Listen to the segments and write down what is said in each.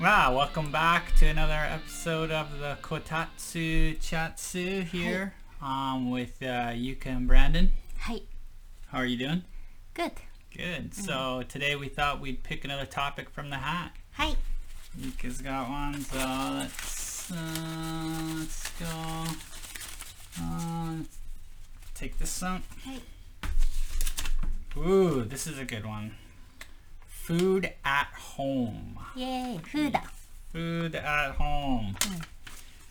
Wow, welcome back to another episode of the Kotatsu Chatsu here um, with uh, Yuka and Brandon. Hi. How are you doing? Good. Good. Mm. So today we thought we'd pick another topic from the hat. Hi. Yuka's got one, so let's, uh, let's go. Uh, take this out. Hi. Ooh, this is a good one food at home. Yay, food. Food at home. Mm.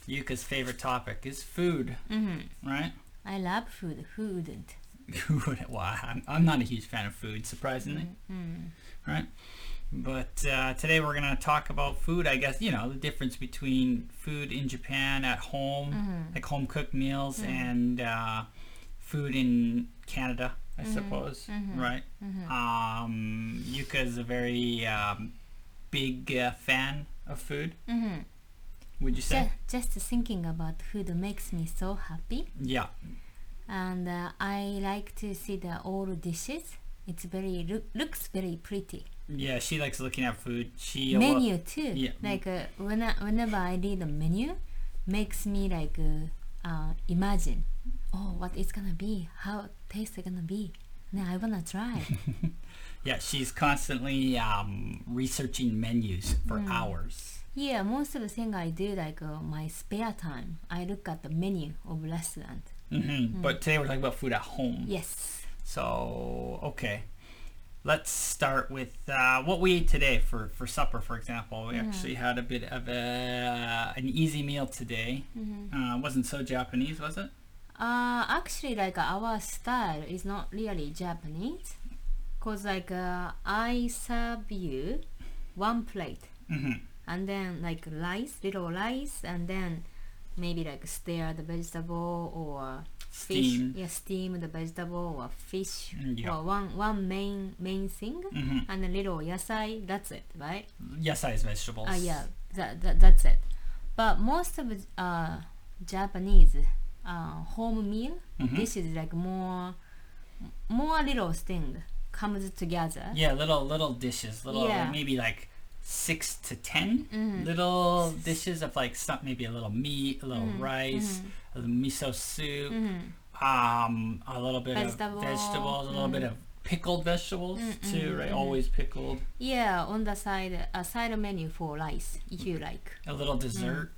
Yuka's favorite topic is food, mm-hmm. right? I love food. Who wouldn't? Who would? Well, I'm, I'm, not a huge fan of food, surprisingly, mm-hmm. right? But uh, today we're going to talk about food, I guess, you know, the difference between food in Japan at home, mm-hmm. like home cooked meals, mm-hmm. and uh, food in Canada. I suppose, right? Um, Yuka is a very um, big uh, fan of food, うん。would you say? Just, just thinking about food makes me so happy. Yeah. And uh, I like to see the all dishes. It's very, look, looks very pretty. Yeah, she likes looking at food. She Menu too. yeah. Like uh, when I, whenever I read the menu, makes me like uh, uh, imagine, oh, what it's gonna be, how taste it gonna be. Now I wanna try. Yeah, she's constantly um, researching menus for hours. Yeah, most of the thing I do like uh, my spare time. I look at the menu of restaurant. hmm But today we're talking about food at home. Yes. So, okay. Let's start with uh, what we ate today for, for supper, for example. We actually had a bit of a, an easy meal today. Uh, wasn't so Japanese, was it? Uh, actually, like our style is not really Japanese, cause like uh, I serve you one plate, hmm and then like rice, little rice, and then maybe like stir the vegetable or fish, Steam. yeah, steam the vegetable or fish, Mm, yeah. or one one main main thing, hmm and a little yasai. That's it, right? Yasai is vegetables. Ah, yeah, that, that that's it. But most of uh, Japanese uh, home meal, Mhm. this is like more more little thing comes together. Yeah, little little dishes, little Yeah. maybe like six to 10 Mhm. little dishes of like some maybe a little meat, a little Mhm, rice, a little miso soup, Mhm. um, a little bit Vegetable, of vegetables, a little bit of pickled vegetables too, right? Always pickled. Yeah, on the side, a side menu for rice if you like. A little dessert,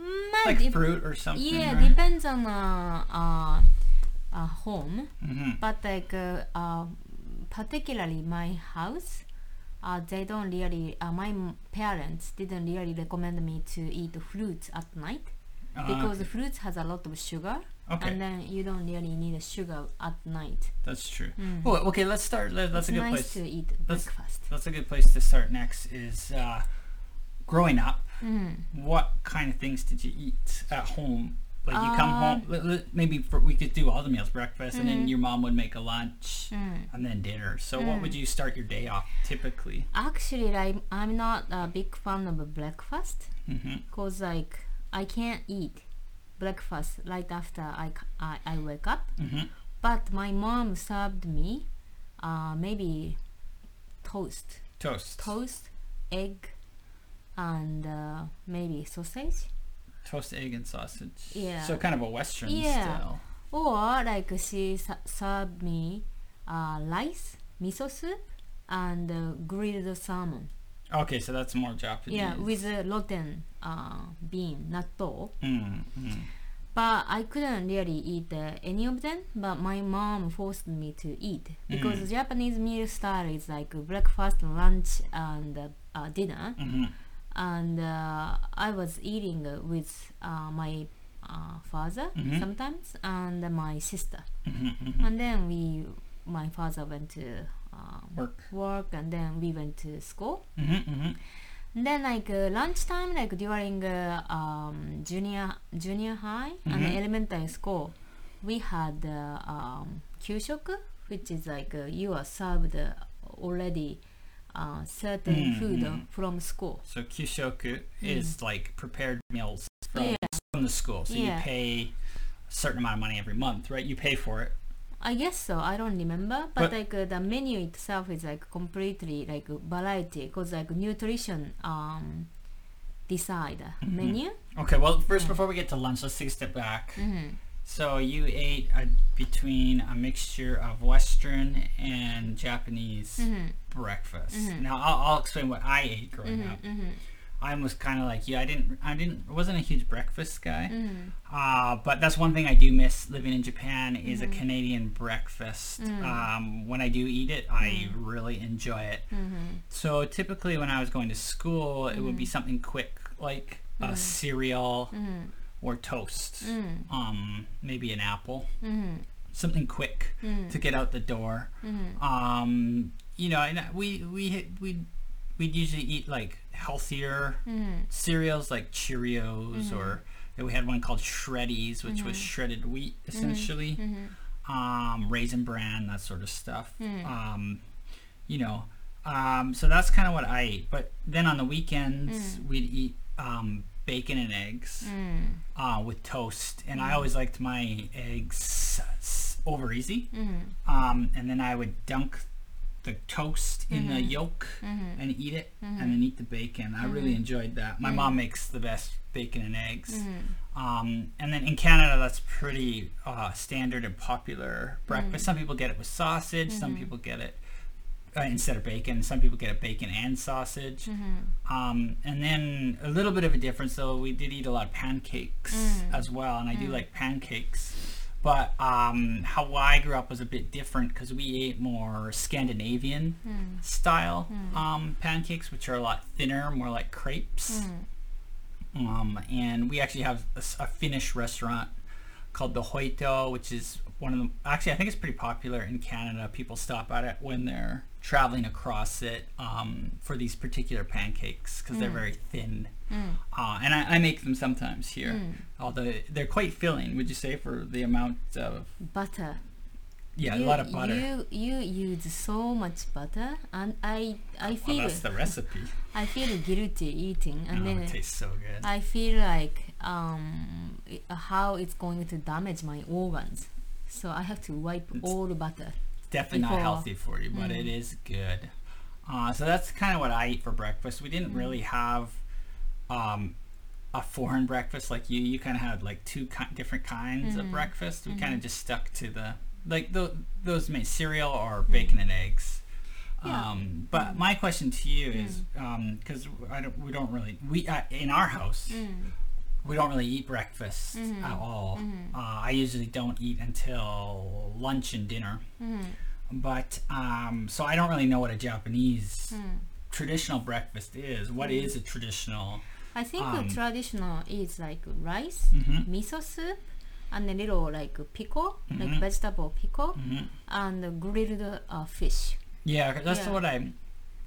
Mm, like dep- fruit or something. yeah, right? depends on uh, uh, uh, home. hmm But like uh, uh, particularly my house, uh, they don't really. Uh, my parents didn't really recommend me to eat fruits at night because fruits has a lot of sugar, okay, and then you don't really need sugar at night. that's true. Mm. Oh, okay, let's start. let- That's it's a good nice place. to eat breakfast. That's a good place to start. Next is uh, growing up. Mm. what kind of things did you eat at home? Like you come Uh, home, maybe for, we could do all the meals, breakfast, and then Mhm. your mom would make a lunch, Mm. and then dinner. So what would you start your day off typically? Actually, like I'm not a big fan of breakfast because like I can't eat breakfast right after I I, I wake up. hmm But my mom served me uh, maybe toast, Toast. toast, egg, and uh, maybe sausage. Toast, egg, and sausage. Yeah. So kind of a Western Yeah. style. Or like she served me uh, rice, miso soup, and uh, grilled salmon. Okay, so that's more Japanese. Yeah, with a rotten uh, bean, natto. Mm, mm. But I couldn't really eat uh, any of them. But my mom forced me to eat because Mm. Japanese meal style is like breakfast, lunch, and uh, uh, dinner. hmm And uh, I was eating with uh, my uh, father Mhm. sometimes and my sister. hmm hmm And then we, my father went to uh, Work. work, and then we went to school. hmm hmm And then like uh, lunchtime, like during uh, um, junior junior high and elementary school, we had uh, um, kyushoku, which is like uh, you are served already uh, certain Mm, food mm. from school. So kyushoku is like prepared meals from, Yeah. from the school. So you pay a certain amount of money every month, right? You pay for it. I guess so. I don't remember, but, But- like uh, the menu itself is like completely like variety because like nutrition um decide the Mhm. menu. Okay, well, first before we get to lunch, let's take a step back. Mm-hmm. So you ate a, between a mixture of Western and Japanese Mm-hmm. breakfast. Mhm. Now I'll, I'll explain what I ate growing up. Mm-hmm. I was kind of like you. I didn't. I didn't. wasn't a huge breakfast guy. Mm-hmm. Uh, but that's one thing I do miss living in Japan is Mhm. a Canadian breakfast. Mm. Um, when I do eat it, I really enjoy it. Mm-hmm. So typically, when I was going to school, it would be something quick like a Mm. cereal Mm-hmm. Or toast. Mm-hmm. Um, maybe an apple. Mm-hmm. Something quick to get out the door. Mm-hmm. Um, you know, and we we we we'd usually eat like healthier Mm-hmm. cereals like Cheerios or we had one called Shreddies, which was shredded wheat essentially. Um, raisin bran, that sort of stuff. Mm. Um, you know, um, so that's kind of what I ate. But then on the weekends, Mm. we'd eat um, bacon and eggs Mm. uh, with toast, and I Mm. always liked my eggs over easy. Mm-hmm. Um, and then I would dunk the toast in the Mhm. yolk Mm-hmm. and eat it, and then eat the bacon. I really Mhm. enjoyed that. My Mhm. mom makes the best bacon and eggs. Mm-hmm. Um, and then in Canada, that's pretty uh, standard and popular breakfast. Mm. Some people get it with sausage. Some people get it uh, instead of bacon. Some people get a bacon and sausage. Mm-hmm. Um, and then a little bit of a difference, though. We did eat a lot of pancakes Mm. as well, and I do Mm. like pancakes. But um, how I grew up was a bit different because we ate more Scandinavian Mm. style Mm. um, pancakes, which are a lot thinner, more like crepes. Mm. Um, and we actually have a Finnish restaurant called the Hoito, which is one of the actually I think it's pretty popular in Canada. People stop at it when they're traveling across it um, for these particular pancakes because they're Mm. very thin. Mm. Uh, and I, I make them sometimes here. Mm. Although they're quite filling, would you say, for the amount of Butter. yeah, you, a lot of butter. You you use so much butter, and I I well, feel that's the recipe. I feel guilty eating, and oh, then it tastes so good. I feel like um how it's going to damage my organs. So I have to wipe It's- all the butter. Definitely not healthy for you, but Mm. it is good. Uh, so that's kind of what I eat for breakfast. We didn't Mm. really have um, a foreign breakfast like you. You kind of had like two ki- different kinds of Mhm. breakfast. We kind Mhm. of just stuck to the like tho- those made cereal or bacon and eggs. Yeah. Um, but Mm. my question to you is because I don't, we don't really we uh, in our house Mm. We don't really eat breakfast Mhm. at all. Mhm. Uh, I usually don't eat until lunch and dinner Mm. but um, so I don't really know what a Japanese Mm. traditional breakfast is. What Mm. is a traditional? I think Um, traditional is like rice, Mhm. miso soup, and a little like pickle, like Mhm. vegetable pickle, and grilled uh, fish. Yeah, that's Yeah. what I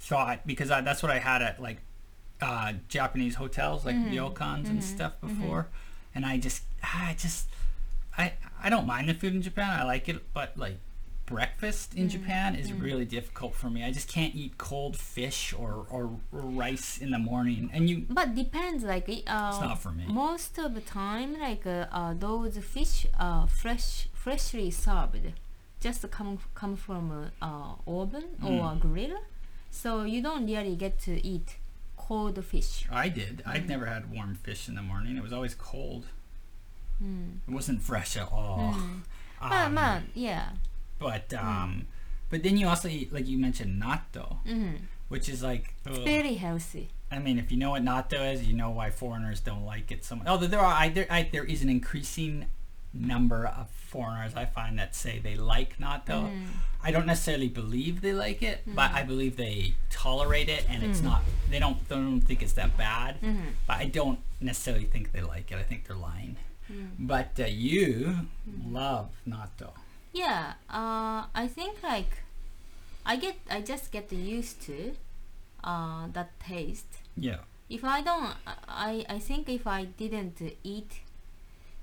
thought because I, that's what I had at like uh, Japanese hotels, like Mhm. ryokans and Mhm. stuff Mhm. before, and I just I just I I don't mind the food in Japan. I like it, but like breakfast in Mm. Japan is Mm. really difficult for me. I just can't eat cold fish or, or, rice in the morning, and you But depends, like it, uh, it's not for me. most of the time, like uh, uh, those fish are fresh, freshly served, just come come from a uh, oven or a grill, so you don't really get to eat cold fish? I did. Mm. I'd never had warm fish in the morning. It was always cold. Mm. It wasn't fresh at all. Mm. Um, but, yeah. But mm. um, but then you also eat like you mentioned natto, mm-hmm. which is like it's very healthy. I mean, if you know what natto is, you know why foreigners don't like it so much. Although there are, I, there, I, there is an increasing number of foreigners I find that say they like natto. Mm. I don't necessarily believe they like it, but Mm. I believe they tolerate it, and it's Mm. not. They don't. They don't think it's that bad. Mm. But I don't necessarily think they like it. I think they're lying. Mm. But uh, you love natto. Yeah, uh, I think like I get I just get used to uh, that taste. Yeah. If I don't, I I think if I didn't eat,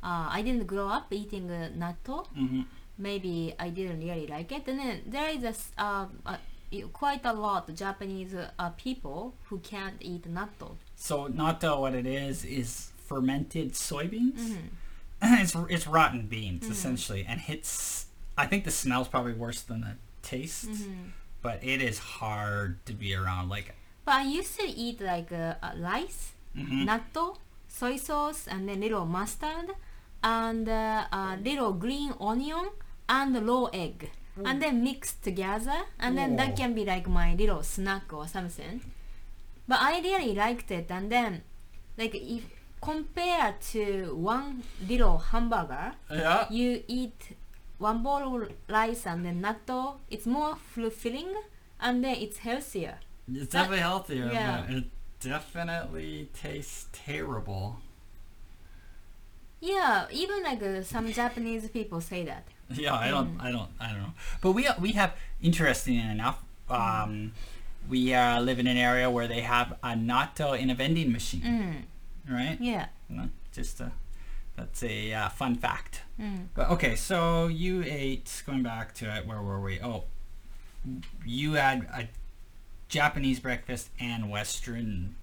uh, I didn't grow up eating uh, natto. hmm Maybe I didn't really like it. And then there is a, uh, uh, quite a lot of Japanese uh, people who can't eat natto. So natto, what it is, is fermented soybeans. Mhm. it's it's rotten beans Mhm. essentially, and it's I think the smell's probably worse than the taste, Mm-hmm. but it is hard to be around. Like, But I used to eat like uh, uh, rice, mhm. natto, soy sauce, and then little mustard, and uh, uh, little green onion, and raw egg. And then mix together, and then that can be like my little snack or something. But I really liked it, and then like if compared to one little hamburger, yeah, you eat one bowl of rice and then natto. It's more fulfilling, and then it's healthier. it's definitely healthier, yeah. but it definitely tastes terrible. Yeah, even like uh, some Japanese people say that. Yeah, I don't, Mm. I don't, I don't know. But we we have interesting enough. Um, we uh, live in an area where they have a natto in a vending machine, Mm, right? yeah. No, Just a, that's a uh, fun fact. Mm. But okay, so you ate. Going back to it, where were we? Oh, you had a Japanese breakfast and Western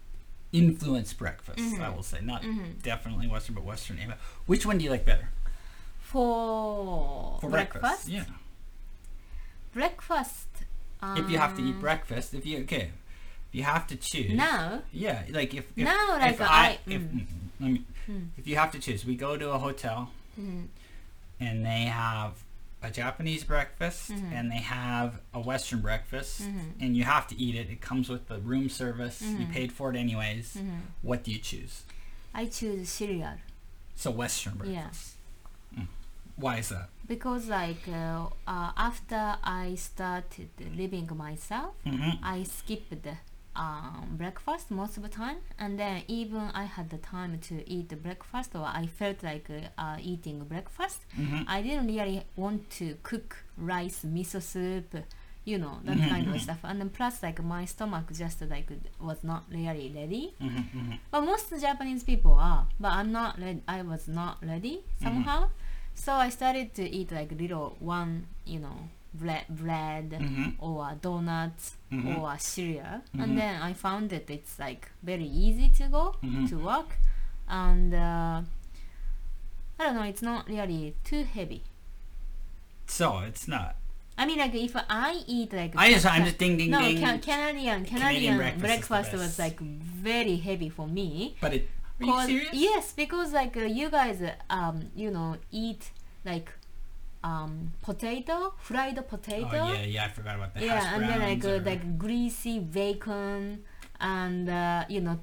influence breakfast. I Mhm. will say, not Mhm. definitely Western, but Western. Which one do you like better For, for breakfast? Yeah. Breakfast. if you have to eat um, breakfast, if you okay, if you have to choose. Now, Yeah, like if, if Now, if like, I, I- if, mm. mm, let me, Mm. if you have to choose, we go to a hotel mm, and they have a Japanese breakfast Mhm. and they have a Western breakfast Mhm. and you have to eat it. It comes with the room service. You Mhm. paid for it anyways. mhm. What do you choose? I choose cereal So Western Yeah. breakfast. Mm. Why is that? because like uh, uh, after I started living myself, Mm-hmm. I skipped um, breakfast most of the time, and then even I had the time to eat the breakfast, or I felt like uh, eating breakfast. Mm-hmm. I didn't really want to cook rice, miso soup, you know that Mhm, kind of stuff. And then plus, like my stomach just like was not really ready. Mm-hmm. Mm-hmm. But most Japanese people are, but I'm not. Ready. I was not ready somehow. So I started to eat like little one, you know, bread, bread or donuts Mhm. or cereal, Mhm. and then I found that it's like very easy to go Mhm. to work, and uh, I don't know, it's not really too heavy. So it's not. I mean, like if I eat like I just, I'm just ding ding no ding. Ca- Canadian Canadian, breakfast breakfast was like very heavy for me. but it. Are you serious? Yes, because like uh, you guys, uh, um, you know, eat like um potato, fried potato. Oh yeah, yeah. I forgot about that. Yeah, and then like uh, or- like greasy bacon and uh, you know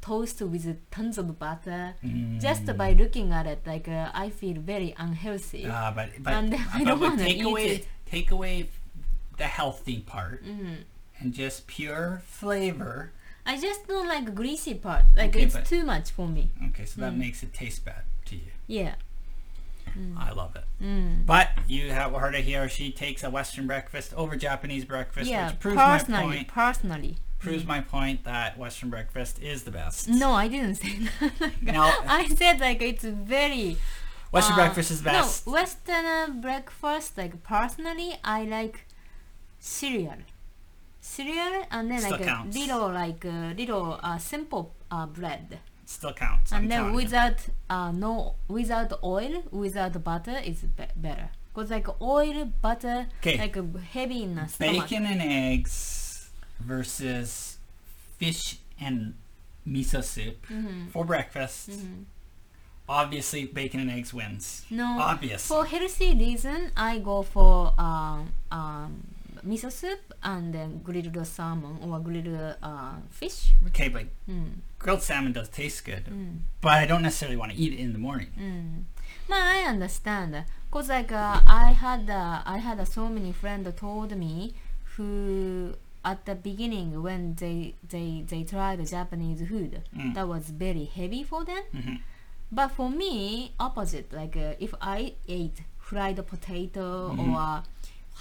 toast with tons of butter. Just Mm. by looking at it, like uh, I feel very unhealthy. Ah, but but, And I don't wanna take eat away it. take away the healthy part Mhm. and just pure flavor. I just don't like greasy part. Like Okay, it's but- too much for me. Okay, so that Mm. makes it taste bad to you. Yeah. Mm. I love it. Mm. But you have heard it here. She takes a Western breakfast over Japanese breakfast, Yeah, which proves my personally, point. personally. Proves my point that Western breakfast is the best. No, I didn't say that. Like, No. I said like it's very Western uh, breakfast is best. No, Western breakfast like personally I like cereal. Cereal and then Still like counts. a little like a little uh, simple uh, bread. Still counts. I'm and then telling you. without uh, no without oil, without butter is be- better. Cause like oil, butter, 'Kay. like uh, heavy in the stomach. bacon and eggs versus fish and miso soup Mhm. for breakfast. Mhm. Obviously, bacon and eggs wins. No, Obvious. for healthy reason, I go for um, um, miso soup and then grilled salmon or grilled uh, fish. Okay, but Mm, grilled salmon does taste good, mm, but I don't necessarily want to eat it in the morning. mm. But I understand, cause like uh, I had uh, I had uh, so many friends told me who at the beginning when they they they tried Japanese food Mm. that was very heavy for them. hmm But for me, opposite. Like uh, if I ate fried potato Mhm. or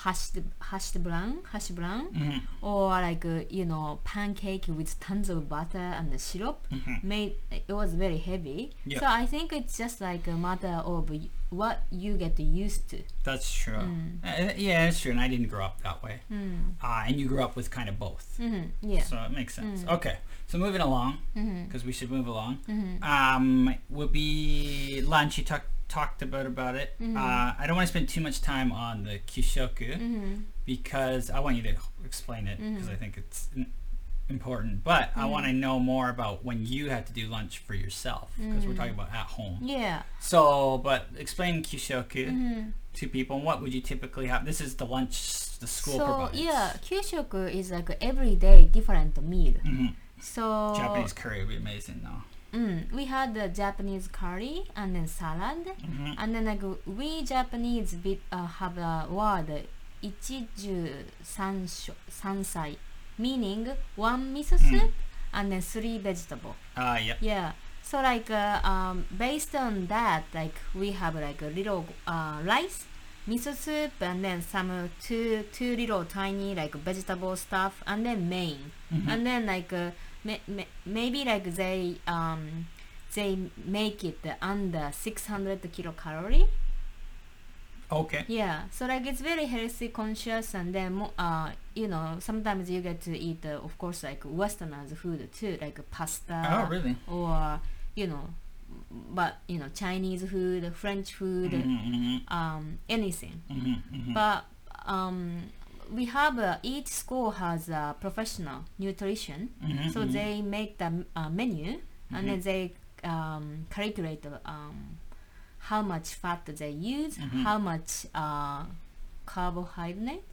hashed hashed brown, hash brown, hmm or like uh, you know pancake with tons of butter and the syrup, hmm made it was very heavy. Yeah. So I think it's just like a matter of what you get used to. That's true. Mm. Uh, yeah, that's true. And I didn't grow up that way. Mm. Uh, and you grew up with kind of both. hmm Yeah. So it makes sense. Mm. Okay, so moving along, because we should move along. hmm Um, will be lunch. You talk, talked about about it. Mhm. Uh, I don't want to spend too much time on the kyushoku Mhm. because I want you to explain it because Mhm. I think it's important. But I Mhm. want to know more about when you had to do lunch for yourself because we're talking about at home. Yeah. So, but explain kyushoku Mhm. to people. and What would you typically have? This is the lunch the school So provides. yeah, kyushoku is like everyday different meal. hmm So Japanese curry would be amazing though. Mm, we had the Japanese curry and then salad, hmm and then like we Japanese bit uh, have a word ichiju sansai, meaning one miso Mm. soup and then three vegetable. Uh, yeah. Yeah. So like uh, um, based on that, like we have like a little uh, rice, miso soup, and then some uh, two two little tiny like vegetable stuff, and then main, Mhm. and then like uh, maybe like they um they make it under 600 kilocalorie. Okay. Yeah. So like it's very healthy conscious, and then uh you know sometimes you get to eat uh, of course like Westerners food too, like pasta oh, really? or you know but you know chinese food french food hmm um, anything hmm hmm but um, we have uh, each school has a professional nutrition hmm so they make the uh, menu and then Mhm. they um, calculate um, how much fat they use Mhm. how much uh, carbohydrate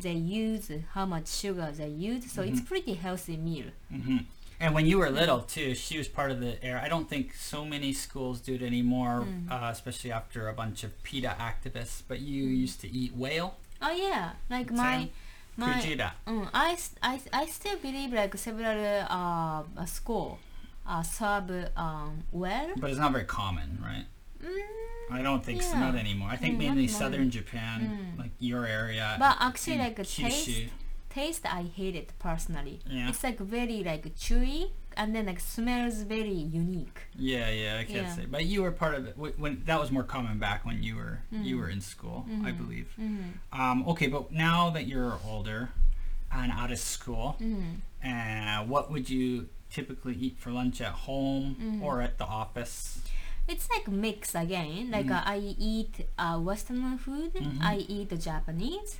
they use how much sugar they use so it's pretty healthy meal And when you were little too, she was part of the era. I don't think so many schools do it anymore, Mm. uh, especially after a bunch of PETA activists. But you used to eat whale, oh yeah like my my kujira. I I, I, I still believe like several uh, school uh, serve um, well. But it's not very common, right? Mm, I don't think so, not anymore. I think Mm, mainly southern Japan, Mm. like your area. but actually, like a taste, taste I hate it personally. Yeah. It's like very like chewy and then like smells very unique. Yeah, yeah, I can't Yeah. say. But you were part of it when that was more common back when you were you Mm. were in school, I Mhm. believe. Mm-hmm. Um, okay, but now that you're older and out of school, Mm-hmm. uh, what would you typically eat for lunch at home Mm. or at the office? It's like mix again. Like uh, I eat uh, Western food. I eat the Japanese.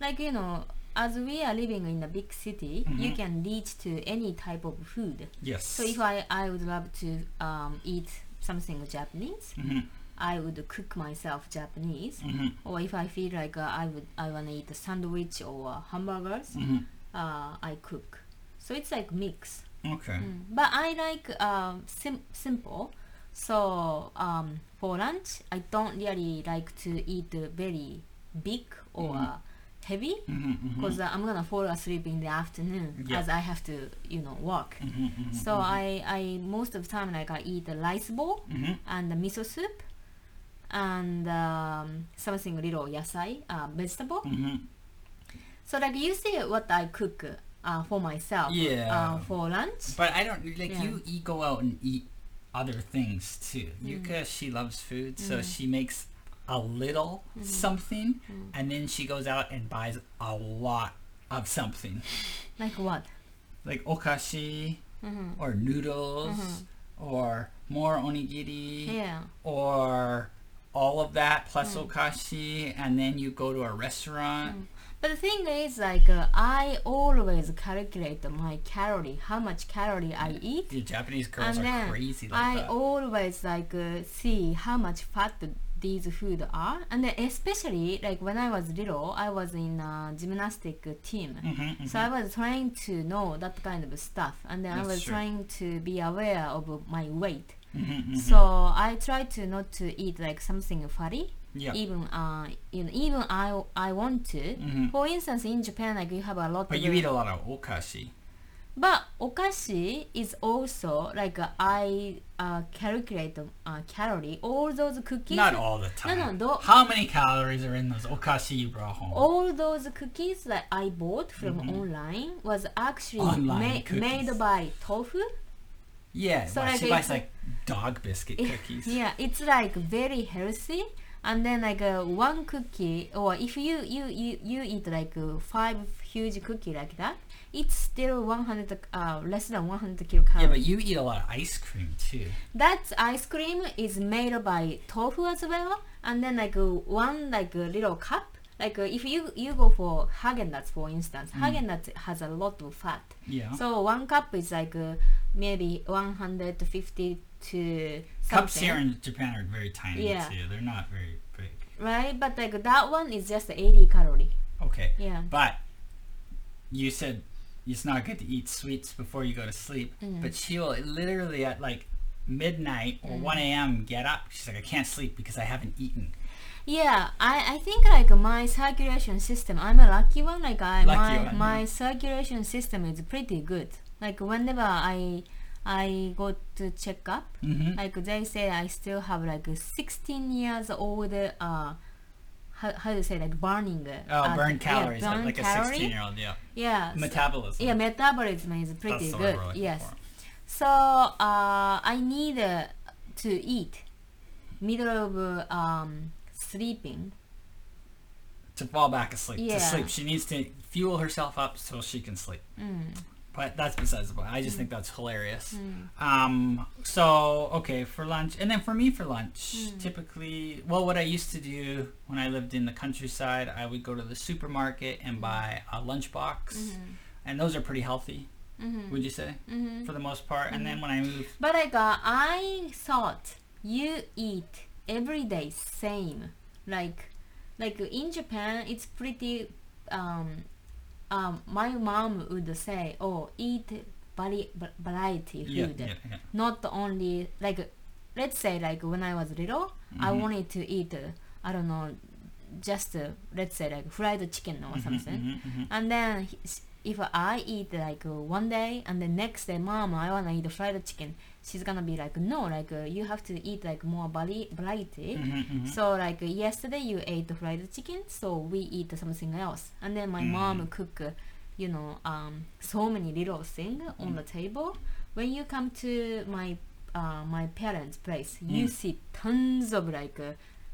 like you know as we are living in a big city you Mhm. can reach to any type of food. Yes. so if i i would love to um, eat something japanese hmm i would cook myself japanese. Hmm or if i feel like uh, i would i want to eat a sandwich or uh, hamburgers hmm uh, i cook. So it's like mix. Okay. Mm. but i like um, sim- simple. So um, for lunch i don't really like to eat uh, very big or Mhm. uh, heavy hmm because uh, I'm gonna fall asleep in the afternoon Yeah. as I have to, you know, work. hmm So I, I most of the time like I eat a rice bowl and the miso soup and um, something little yasai, uh, vegetable. So like you see what I cook uh, for myself Yeah. uh, for lunch. But I don't like Yeah. you. You go out and eat other things too. Yuka, she loves food, so Mm. she makes a little Mm. something, Mm. and then she goes out and buys a lot of something, Like what? like okashi hmm or noodles Mhm. or more onigiri Yeah. or all of that plus Mm. okashi, and then you go to a restaurant. Mm. But the thing is, like, uh, I always calculate my calorie, how much calorie I eat. The Japanese girls And are crazy like I that. always like uh, see how much fat these food are, and then especially like when I was little, I was in a gymnastic team, Mhm, so mhm. I was trying to know that kind of stuff, and then I was true. trying to be aware of my weight. Mhm, mhm. So I try to not to eat like something fatty, yeah. even uh, you know, even I I want to. Mhm. For instance, in Japan, like you have a lot But of you eat a lot of okashi. But okashi is also like uh, I uh, calculate the uh, calorie. All those cookies, Not all the time. no, tho- How many calories are in those okashi you brought home? all those cookies that I bought from Mhm. online was actually Online ma- made by tofu. yeah, so well, like she buys like dog biscuit cookies. Yeah, it's like very healthy. And then like uh, one cookie, or if you you you, you eat like uh, five huge cookie like that, it's still 100 uh, less than 100 kilocalories. Yeah, but you eat a lot of ice cream too. that ice cream is made by tofu as well, and then like uh, one like a little cup. Like uh, if you you go for Haagen-Dazs for instance, Haagen-Dazs has a lot of fat. Yeah. So one cup is like uh, maybe 150 to Cups something, here in Japan are very tiny Yeah. too. They're not very big. right? But like that one is just 80 calorie. Okay. Yeah. But you said it's not good to eat sweets before you go to sleep. Mm. But she will literally at like midnight or Mm. 1 a.m. get up. She's like, I can't sleep because I haven't eaten. Yeah, I, I think like my circulation system, I'm a lucky one. Like I Lucky my one, my yeah. circulation system is pretty good. Like whenever I I go to check up, Mm-hmm. like they say I still have like 16 years old uh how, how do you say like burning Oh, uh, burn yeah, calories burn like a 16 year old. Yeah. yeah so- Metabolism. yeah metabolism is pretty That's good yes for. so uh, I need uh, to eat middle of uh, um, sleeping To fall back asleep. Yeah. To sleep. She needs to fuel herself up so she can sleep. mm. But that's besides the point. I just think that's hilarious. Mm. Um, so okay for lunch, and then for me for lunch, Mm. typically, well, what I used to do when I lived in the countryside, I would go to the supermarket and buy a lunchbox, Mhm. and those are pretty healthy. Mhm. Would you say, Mhm. for the most part? And then when I moved, But I got, I thought you eat every day same. Like like in Japan it's pretty um um my mom would say, "Oh, eat vari- variety yeah, food. yeah, yeah. Not only like let's say like when I was little, I Mhm. wanted to eat uh, I don't know just uh, let's say like fried chicken or Mhm, something. mhm, mhm. And then he- s- if I eat like uh, one day and the next day, mom, I wanna eat fried chicken, she's gonna be like, no, like uh, you have to eat like more vari- variety. Mhm, mhm. So like yesterday you ate fried chicken, so we eat something else. And then my Mm. mom cook, uh, you know, um, so many little things on Mm. the table. When you come to my uh, my parents' place, you Mm. see tons of like. Uh,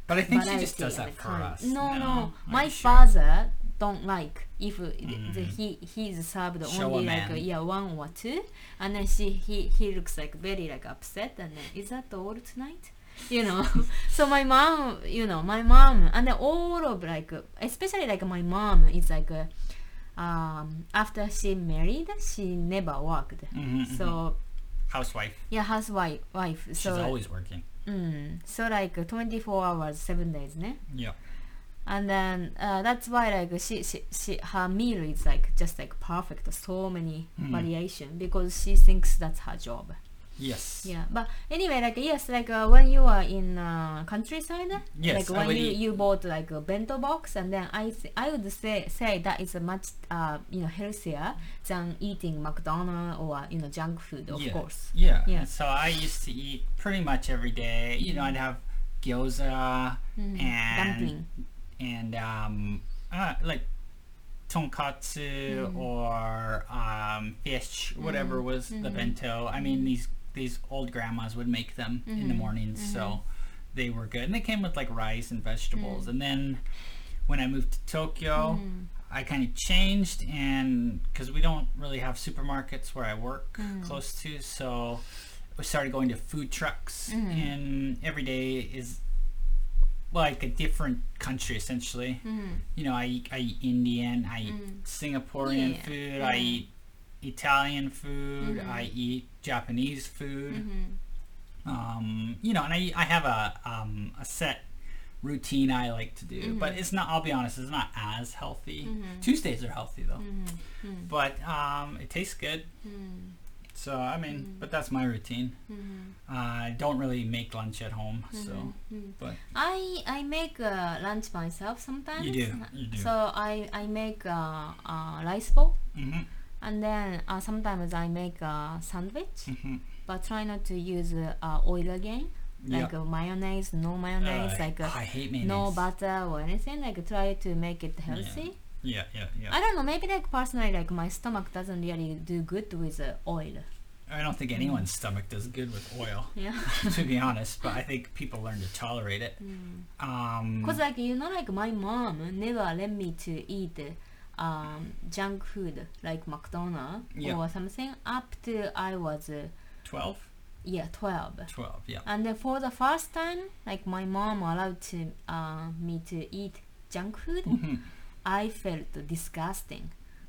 But I think she just does that for us. No, no, Are my sure? father don't like if uh, the, the, Mm. he he's served only like uh, yeah one or two, and then she he he looks like very like upset, and then is that all tonight? You know, so my mom, you know, my mom, and then all of like, especially like my mom is like, uh, um, after she married, she never worked. Mhm, mhm. So housewife. yeah, housewife wife. She's So always working. mm, so like uh, 24 hours, seven days, ne? Yeah. And then uh, that's why like she, she she her meal is like just like perfect so many Mm. variation because she thinks that's her job Yes. yeah but anyway like yes like uh, when you are in uh, countryside Yes, like when you, eat- you bought like a bento box and then i th- i would say say that is a much uh, you know healthier than eating mcdonald's or you know junk food of yeah. course Yeah. Yeah. So I used to eat pretty much every day. You know, I'd have gyoza Mhm. and dumpling and um, uh, like tonkatsu Mm. or um, fish, whatever Mm. was the Mhm. bento. I mean, these these old grandmas would make them in the Mhm. mornings, so they were good. And they came with like rice and vegetables. Mm. And then when I moved to Tokyo, Mm. I kind of changed, and because we don't really have supermarkets where I work Mm. close to, so we started going to food trucks, Mhm. and every day is like a different country essentially. Mhm. You know, I eat, I eat Indian, I eat Mm. Singaporean Yeah. food, I eat Italian food, Mhm. I eat Japanese food. Mhm. Um, you know, and I I have a um, a set routine I like to do, but Mhm. it's not. I'll be honest, it's not as healthy. Mhm. Tuesdays are healthy though, Mhm. Mhm. but um, it tastes good. Mhm. So I mean, Mhm. but that's my routine. Mhm. I don't really make lunch at home, so Mhm. Mhm. but I I make uh, lunch myself sometimes. you do, you do. So I I make uh, uh, rice bowl hmm and then uh, sometimes I make a sandwich, hmm but try not to use uh, uh, oil again, like uh, mayonnaise, no mayonnaise, like uh, hate mayonnaise. no butter or anything. Like try to make it healthy. Yeah, yeah, yeah. Yeah. I don't know. Maybe like personally, like my stomach doesn't really do good with uh, oil. I don't think anyone's stomach does good with oil, Yeah. to be honest. But I think people learn to tolerate it. Mm. Um, Cause like you know like my mom never let me to eat um, junk food like McDonald's Yeah. or something up to I was uh, 12? yeah 12 12, yeah. and then for the first time like my mom allowed to uh, me to eat junk food Mhm. I felt disgusting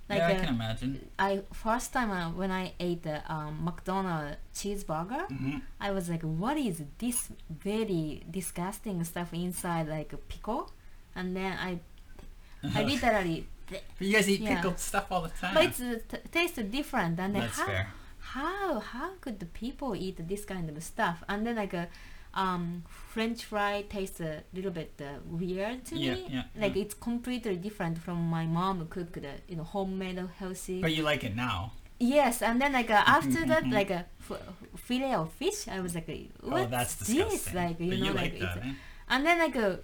like yeah, I uh, can imagine. I first time uh, when I ate the um, McDonald cheeseburger, hmm I was like, "What is this very disgusting stuff inside, like a pickle?" And then I, I literally, But you guys eat Yeah. pickled stuff all the time. but it's uh, t- tastes different. And then That's how, fair. how how could the people eat this kind of stuff? And then like a um, French fry tastes a little bit uh, weird to Yeah, me. yeah, Like yeah. it's completely different from my mom cooked, uh, you know, homemade healthy. But you like it now. Yes, and then like uh, after that, mhm. like a f- fillet of fish, I was like, "What's oh, that's this?" disgusting. Like you but know, you like that, it's, eh? and then like a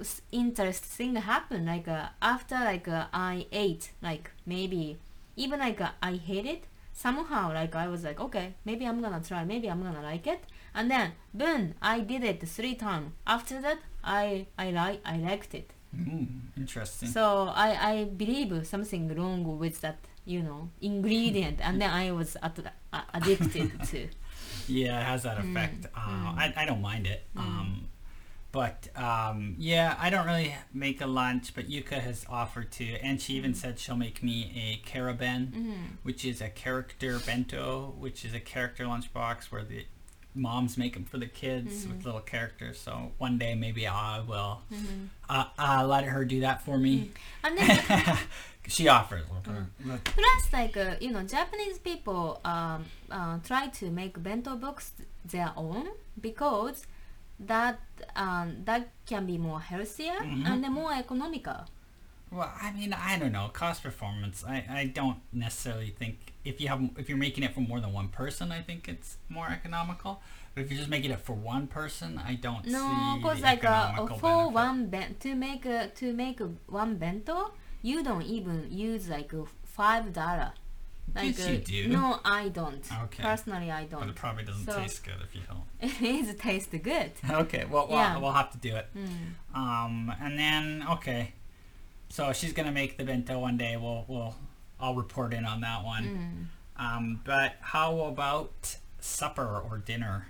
s- interesting happened. Like uh, after like uh, I ate, like maybe even like uh, I hate it. Somehow, like I was like, okay, maybe I'm gonna try. Maybe I'm gonna like it. And then, boom, I did it three times. After that, I I like I liked it. Mm, interesting. So I, I believe something wrong with that, you know, ingredient, and then I was at, uh, addicted to. Yeah, it has that Mm, effect. Uh, mm. I, I don't mind it. Mm. Um, but um, yeah, I don't really make a lunch, but Yuka has offered to, and she even said she'll make me a caraben, Mm. which is a character bento, which is a character lunchbox where the moms make them for the kids Mhm. with little characters. So one day maybe I will Mhm. uh, uh, let her do that for me. And then she offers. Mm. plus, like uh, you know, Japanese people um, uh, try to make bento box their own because that um, that can be more healthier Mhm. and more economical. Well, I mean, I don't know. Cost performance. I, I don't necessarily think if you have if you're making it for more than one person, I think it's more economical. But if you're just making it for one person, I don't No, see because like uh, economical for benefit. one ben- to make a, to make a, one bento, you don't even use like a five dollar. Like Yes, you do. No, I don't. Okay. Personally, I don't. But it probably doesn't So- taste good if you don't. It is taste good. Okay, well, well Yeah. we'll have to do it. Mm. Um, and then okay, so she's gonna make the bento one day. We'll we'll I'll report in on that one. Mm. Um, but how about supper or dinner?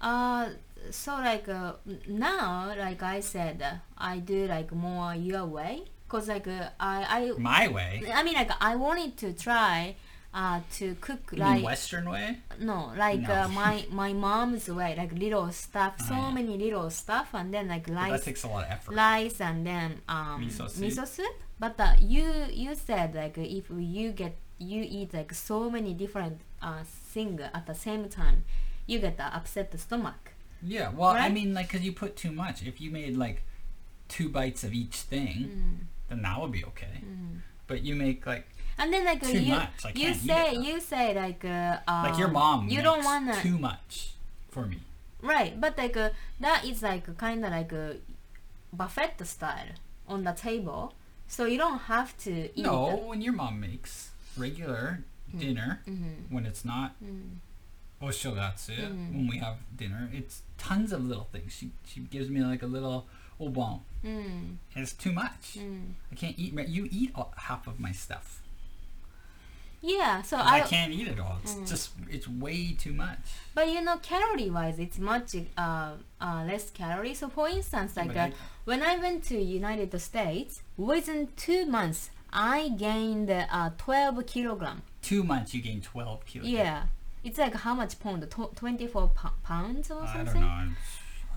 Uh, so like uh, now, like I said, uh, I do like more your way, cause like uh, I My way. I I mean like I wanted to try uh to cook like Western way? no like No. Uh, my my mom's way like little stuff so yeah. many little stuff and then like But rice that takes a lot of effort. rice and then um Miso soup? but uh, you you said like if you get you eat like so many different uh things at the same time you get the upset stomach Yeah, well, I Right? mean, like, because you put too much. If you made, like, two bites of each thing, mm, then that would be okay. mm. But you make, like, and then like Too you much, you say you say like uh, like your um, mom you makes don't wanna too much for me. Right, but like uh, that is like kind of like a buffet style on the table, so you don't have to eat. No, when your mom makes regular Mm. dinner, Mm-hmm. when it's not Mm. oshogatsu, Mhm. when we have dinner, it's tons of little things. She, she gives me, like, a little obon. Mm. And it's too much. Mm. I can't eat. You eat all, half of my stuff. Yeah, so I, I can't eat it all. It's Mm. just, it's way too much. but you know, calorie wise, it's much uh, uh, less calorie. So for instance, like uh, when I went to United States, within two months, I gained uh, 12 kilogram. two months you gain 12 kilos. Yeah, it's like how much pound? Tw- 24 po- pounds or something. I don't know. I'm-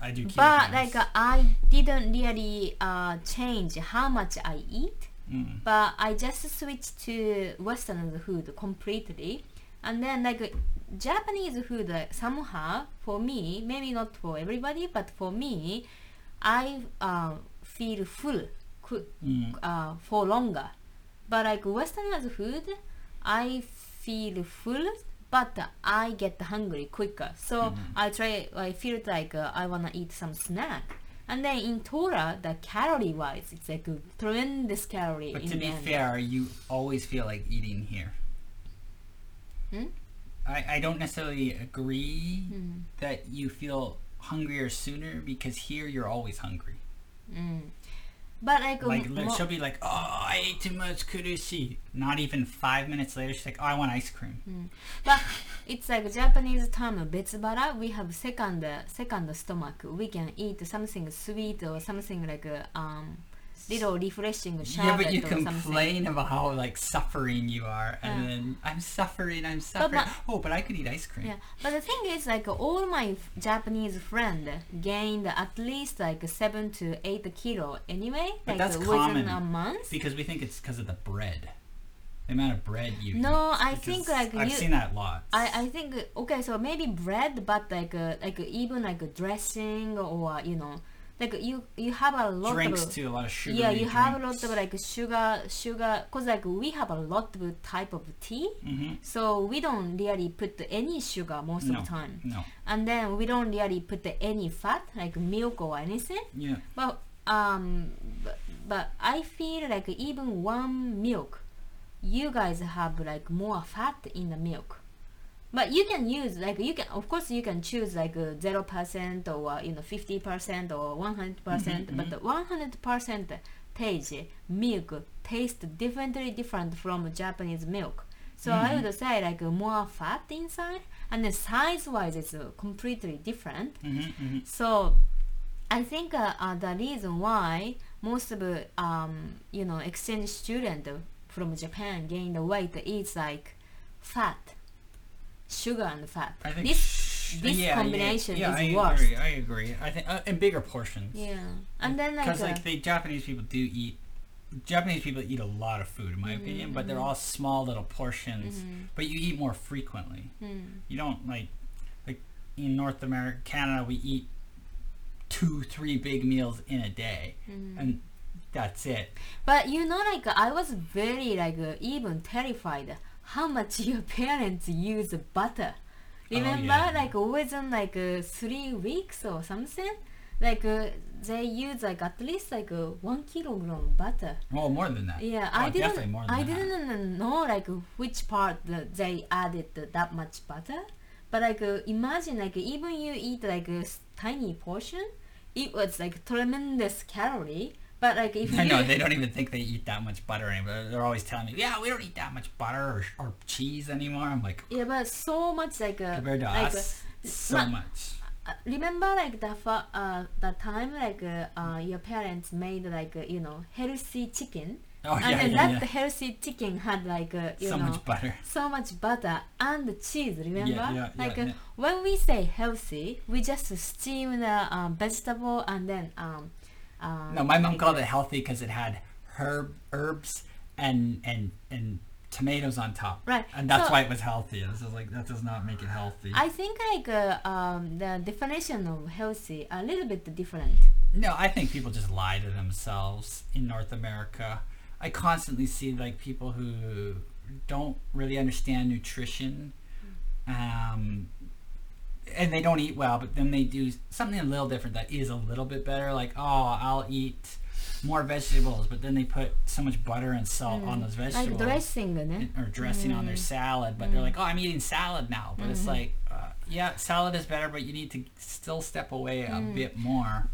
I do kilograms. But like uh, I didn't really uh, change how much I eat. Mm. But I just switched to Western food completely, and then like Japanese food like, somehow for me, maybe not for everybody, but for me, I uh, feel full Mm. uh, for longer. But like Westerners food, I feel full, but I get hungry quicker. So Mhm. I try. I feel like uh, I wanna eat some snack. And then in Torah, the calorie wise, it's like a tremendous calorie. But to be end. fair, you always feel like eating here. Hmm? I, I don't necessarily agree Mm, that you feel hungrier sooner because here you're always hungry. mm. But like, Like um, she'll be like, "Oh, I ate too much kurushi." Not even five minutes later, she's like, "Oh, I want ice cream." but it's like Japanese term betsubara. We have second second stomach. We can eat something sweet or something like um little refreshing sherbet yeah, but you or something. complain about how like suffering you are, and Yeah. then I'm suffering, I'm suffering. but- oh, but I could eat ice cream. Yeah, but the thing is, like all my f- Japanese friend gained at least like seven to eight kilo anyway, But like that's within common. a month. Because we think it's because of the bread, the amount of bread you. No, eat. I think, like, I've you- seen that lots. I, I think okay, so maybe bread, but like uh, like even like a dressing or you know, like you you have a lot drinks of too, a lot of sugar. yeah, you have a lot of like sugar sugar because like we have a lot of type of tea, hmm so we don't really put any sugar most No. of the time, No. and then we don't really put any fat like milk or anything. Yeah. But um, but, but I feel like even one milk, you guys have like more fat in the milk. But you can use like you can of course you can choose like zero percent or you know fifty percent or one hundred percent. Mhm, But the one hundred percent taste milk tastes differently different from Japanese milk. So I Mhm. would say like more fat inside, and then size wise it's uh, completely different. hmm hmm So I think uh, uh, the reason why most of the um, you know exchange student from Japan gain the weight is like fat, sugar and the fat. I think this sh- this yeah, combination yeah, yeah, is I worse. Agree, I agree. I think uh, in bigger portions. yeah, and then like, Because uh, like the Japanese people do eat. Japanese people eat a lot of food, in my Mhm, opinion, but they're mhm. all small little portions. mhm, But you eat more frequently. mm, You don't like like in North America, Canada, we eat two, three big meals in a day, mm. and that's it. But you know, like I was very like uh, even terrified how much your parents use butter. Oh, Remember, yeah. like within like uh, three weeks or something, like uh, they use like at least like uh, one kilogram butter. Well, more than that. Yeah, Oh, I didn't. more than I that. didn't know like which part they added that much butter. But like uh, imagine like even you eat like a tiny portion, it was like tremendous calorie. But like if I you know they don't even think they eat that much butter anymore. They're always telling me, "Yeah, we don't eat that much butter or, or cheese anymore." I'm like, Yeah, but so much like uh, compared to like, us, so ma- much. uh, remember like the uh the time like uh, uh your parents made like uh, you know healthy chicken, Oh and yeah, then yeah, that yeah. healthy chicken had like uh, you So know much butter. so much butter and cheese. Remember, Yeah, yeah, like yeah, uh, when we say healthy, we just steam the um, vegetable and then um. Um, No, my mom called it healthy because it had herb herbs and and and tomatoes on top. Right, And that's so- why it was healthy. This is like that does not make it healthy. I think like uh, um, the definition of healthy a little bit different. no, I think people just lie to themselves in North America. I constantly see like people who don't really understand nutrition. Um, and they don't eat well, but then they do something a little different that is a little bit better. Like, oh, I'll eat more vegetables, but then they put so much butter and salt on mm. those vegetables. Like dressing, eh? ne? or dressing on their mm. salad, but they're like, mm. "Oh, I'm eating salad now." But it's mm-hmm. like, uh, yeah, salad is better, but you need to still step away a bit more.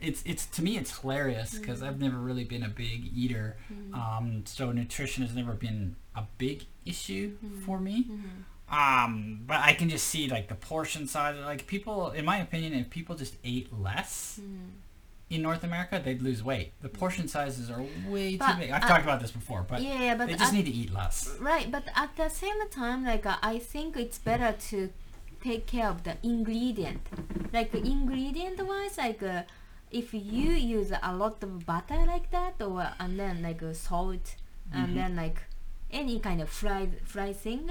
It's it's to me it's hilarious because I've never really been a big eater, um, so nutrition has never been a big issue for me. Mm-hmm. Um, but I can just see like the portion size. Like people, in my opinion, if people just ate less in North America, they'd lose weight. The portion sizes are way too big. I've uh, talked about this before, but yeah, but they just at- need to eat less. Right, but at the same time, like uh, I think it's better to take care of the ingredient. Like ingredient wise, like uh, if you use a lot of butter like that, or and then like uh, salt, and then like any kind of fried fried thing,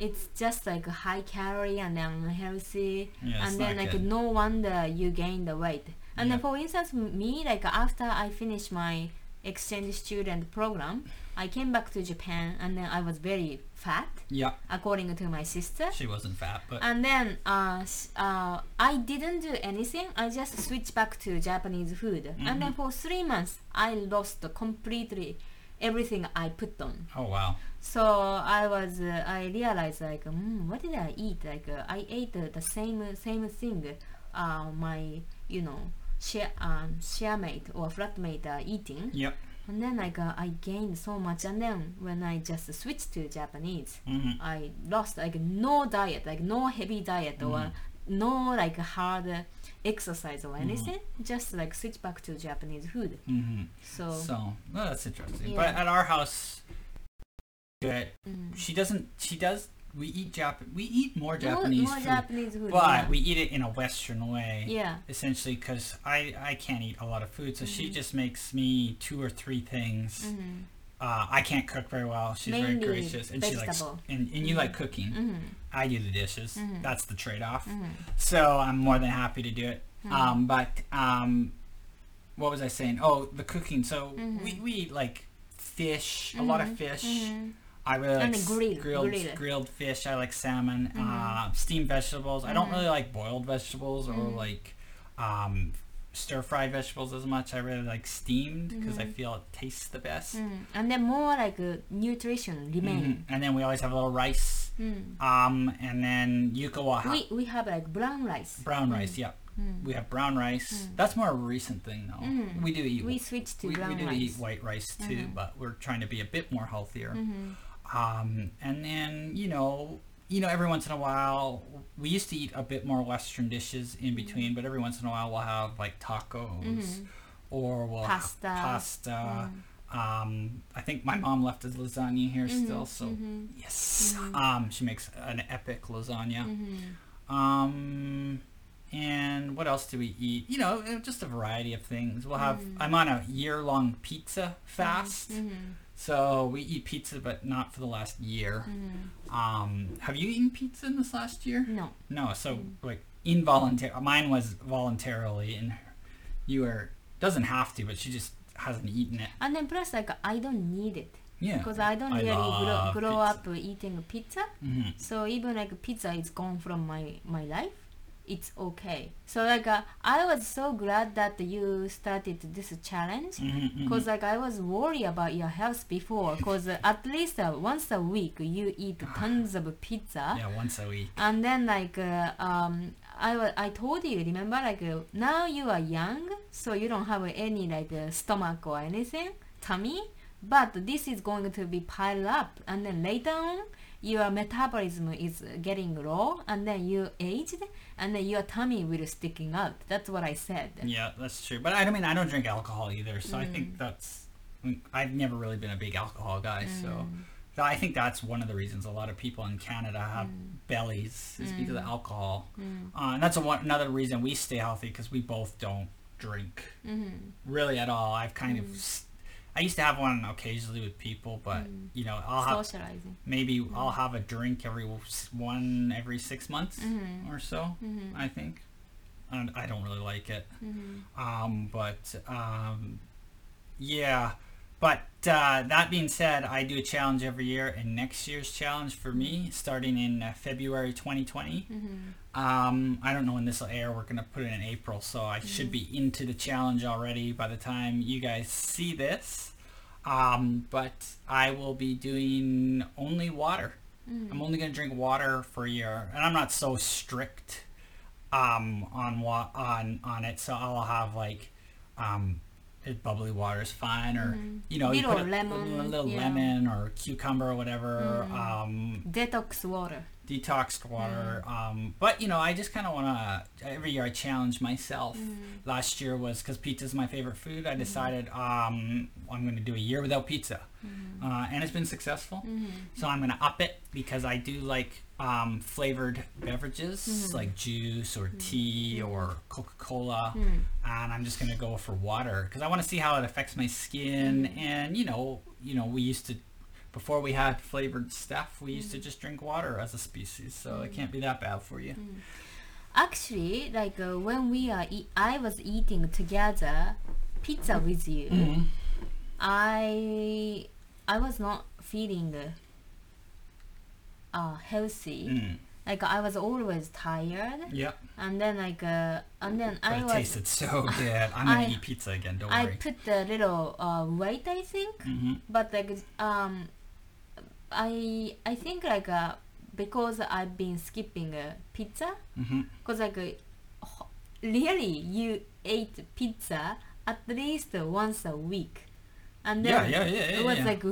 it's just like high calorie and unhealthy, Yeah, and then like no wonder you gain the weight. And then for instance, me like after I finished my exchange student program, I came back to Japan and then I was very fat, Yeah, according to my sister. she wasn't fat, but And then uh, uh, I didn't do anything. I just switched back to Japanese food. And then Mhm. for three months, I lost completely everything I put on. oh wow, So I was, uh, I realized like, mm, what did I eat? Like uh, I ate uh, the same same thing, uh, my you know share um share mate or flatmate are eating Yep. and then like uh, I gained so much and then when I just switched to Japanese hmm I lost like no diet like no heavy diet or no like hard exercise or anything just like switch back to Japanese food hmm so, So well, that's interesting. Yeah. But at our house, mm. She doesn't. She does. We eat Jap. We eat more more, Japanese more food, Japanese food but yeah. we eat it in a Western way. yeah Essentially, because I I can't eat a lot of food, so she Mhm. just makes me two or three things. hmm Uh, I can't cook very well. She's very gracious, and she likes vegetable. and, and you like cooking. hmm I do the dishes. Mhm. That's the trade-off. hmm So I'm more than happy to do it. Mhm. Um, but um, what was I saying? Oh, the cooking. So Mhm. we, we eat like fish, a lot of fish. I really like And grill- grilled grill. grilled fish. I like salmon, uh, steamed vegetables. I don't really like boiled vegetables or like um, stir fried vegetables as much. I really like steamed because I Mhm. feel it tastes the best. Mm. And then more like uh, nutrition remain. Mhm. And then we always have a little rice. Mm. Um, and then yuka wa We we have like brown rice. brown Mm. rice. Yeah, Mm. we have brown rice. Mm. That's more a recent thing though. We do eat We switched to we, brown we do rice. eat white rice too, Mhm. but we're trying to be a bit more healthier. Mhm. Um, and then you know, you know, every once in a while, we used to eat a bit more Western dishes in between, but every once in a while we'll have like tacos Mhm. or we'll Pasta. pasta. Mm. Um, I think my mom left us lasagna here Mhm. still, so Mhm. yes. Mhm. Um, she makes an epic lasagna. Mhm. Um, and what else do we eat? You know, uh, just a variety of things. We'll have. Mm. I'm on a year-long pizza fast. So we eat pizza, but not for the last year. Mhm. Um, have you eaten pizza in this last year? No. No. So Mm. like involuntary. Mine was voluntarily, and you were doesn't have to, but she just hasn't eaten it. And then plus like I don't need it Yeah. because I don't I really grow, grow pizza. up eating pizza. hmm So even like pizza is gone from my my life, it's okay. So like uh, I was so glad that you started this challenge because like I was worried about your health before because uh, at least uh, once a week you eat tons of pizza Yeah, once a week. and then like uh, um I, wa- I told you remember like uh, now you are young so you don't have any like uh, stomach or anything tummy but this is going to be piled up and then later on your metabolism is getting low and then you aged and then your tummy will sticking out that's what i said Yeah, that's true. But I don't mean I don't drink alcohol either, so I think Mm. that's. I mean, I've never really been a big alcohol guy, so Mm. I think that's one of the reasons a lot of people in Canada have Mm. bellies is because of Mm. alcohol. Mm. Uh, and that's a, one, another reason we stay healthy because we both don't drink Mhm. really at all. I've kind Mm. of. I used to have one occasionally with people, but Mm. you know, I'll have socializing maybe I'll have a drink every one every six months Mhm. or so. Mhm. I think, and I don't really like it. Mhm. Um, but um, yeah. But uh, that being said, I do a challenge every year, and next year's challenge for me, starting in uh, February 2020. Mhm. Um, I don't know when this will air. We're gonna put it in April, so I should be into the challenge already by the time you guys see this. Um, but I will be doing only water. Mhm. I'm only gonna drink water for a year, and I'm not so strict um, on wa- on on it. So I'll have like um, it- bubbly water is fine, or Mhm. you know, you Little put a, lemon, a little yeah. lemon or cucumber or whatever. Mm. Um, detox water detoxed water. Mm. Um, but you know, I just kind of want to. Every year, I challenge myself. Mm. Last year was because pizza is my favorite food. I decided um, I'm going to do a year without pizza, Mhm. uh, and it's been successful. Mhm. So I'm going to up it because I do like um, flavored beverages Mhm. like juice or tea or Coca Cola, Mm. and I'm just going to go for water because I want to see how it affects my skin. Mhm. And you know, you know, we used to before we had flavored stuff, we used to just drink water as a species, so it Mhm. can't be that bad for you. Mm. Actually, like uh, when we are, eat, I was eating together pizza with you. Mm-hmm. I, I was not feeling uh, uh, healthy. Mm. Like I was always tired, Yeah, and then like uh, and then but I it was. tasted so good. I'm gonna I- eat pizza again. Don't I worry. I put a little uh, weight, I think, hmm but like um, I I think like uh, because I've been skipping uh, pizza, hmm cause like uh, ho- really you ate pizza at least once a week, and then yeah, yeah, yeah, it was like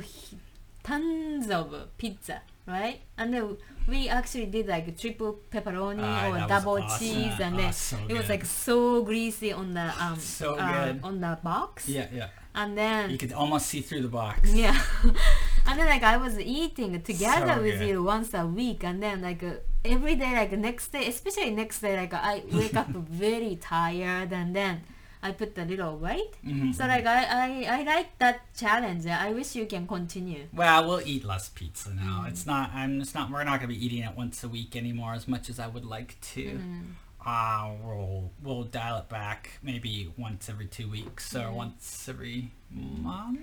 tons of pizza, right? And then we actually did like triple pepperoni Ah, or double awesome. cheese, and Ah, then so it was like so greasy on the um So uh, on the box, Yeah, yeah. and then You could almost see through the box. yeah. and then like I was eating together So with good. you once a week and then like uh, every day like next day especially next day like I wake up very tired and then I put a little weight. Mhm. So like I, I, I like that challenge. I wish you can continue. Well, we'll eat less pizza now. Mm. It's not. I'm. It's not. We're not gonna be eating it once a week anymore, as much as I would like to. Mm. Uh, we'll we'll dial it back maybe once every two weeks or Mm. once every month.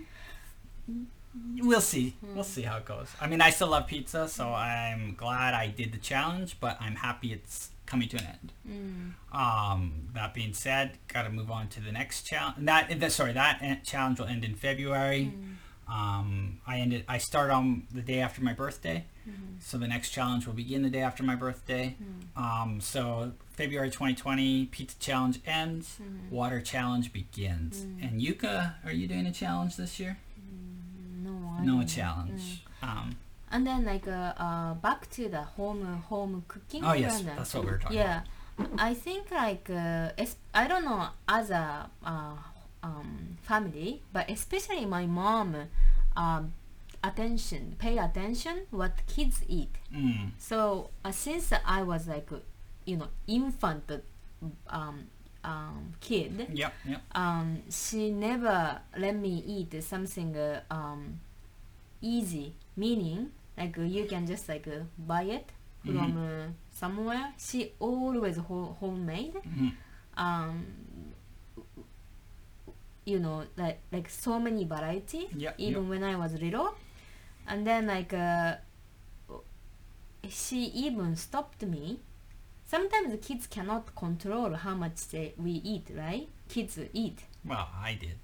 We'll see. Mm. We'll see how it goes. I mean, I still love pizza, so I'm glad I did the challenge, but I'm happy it's coming to an end. Mm. Um, that being said, got to move on to the next challenge. That, that sorry, that challenge will end in February. Mm. Um, I ended. I start on the day after my birthday, Mm. so the next challenge will begin the day after my birthday. Mm. Um, so February 2020, pizza challenge ends. Mm. Water challenge begins. Mm. And Yuka, are you doing a challenge this year? No, I No don't. challenge. Um, And then like uh, uh, back to the home home cooking. oh yes, that's what we were talking yeah i think like uh, es- i don't know as a uh, um, family but especially my mom um, attention pay attention what kids eat. Mm. so uh, since i was like you know infant um, um, kid Yep. Yep. um, she never let me eat something uh, um, easy meaning like uh, you can just like uh, buy it from uh, somewhere she always ho- homemade Mhm. um, you know like like so many variety Yep. even yep. when i was little and then like uh, she even stopped me sometimes the kids cannot control how much they, we eat right kids eat Well, I did.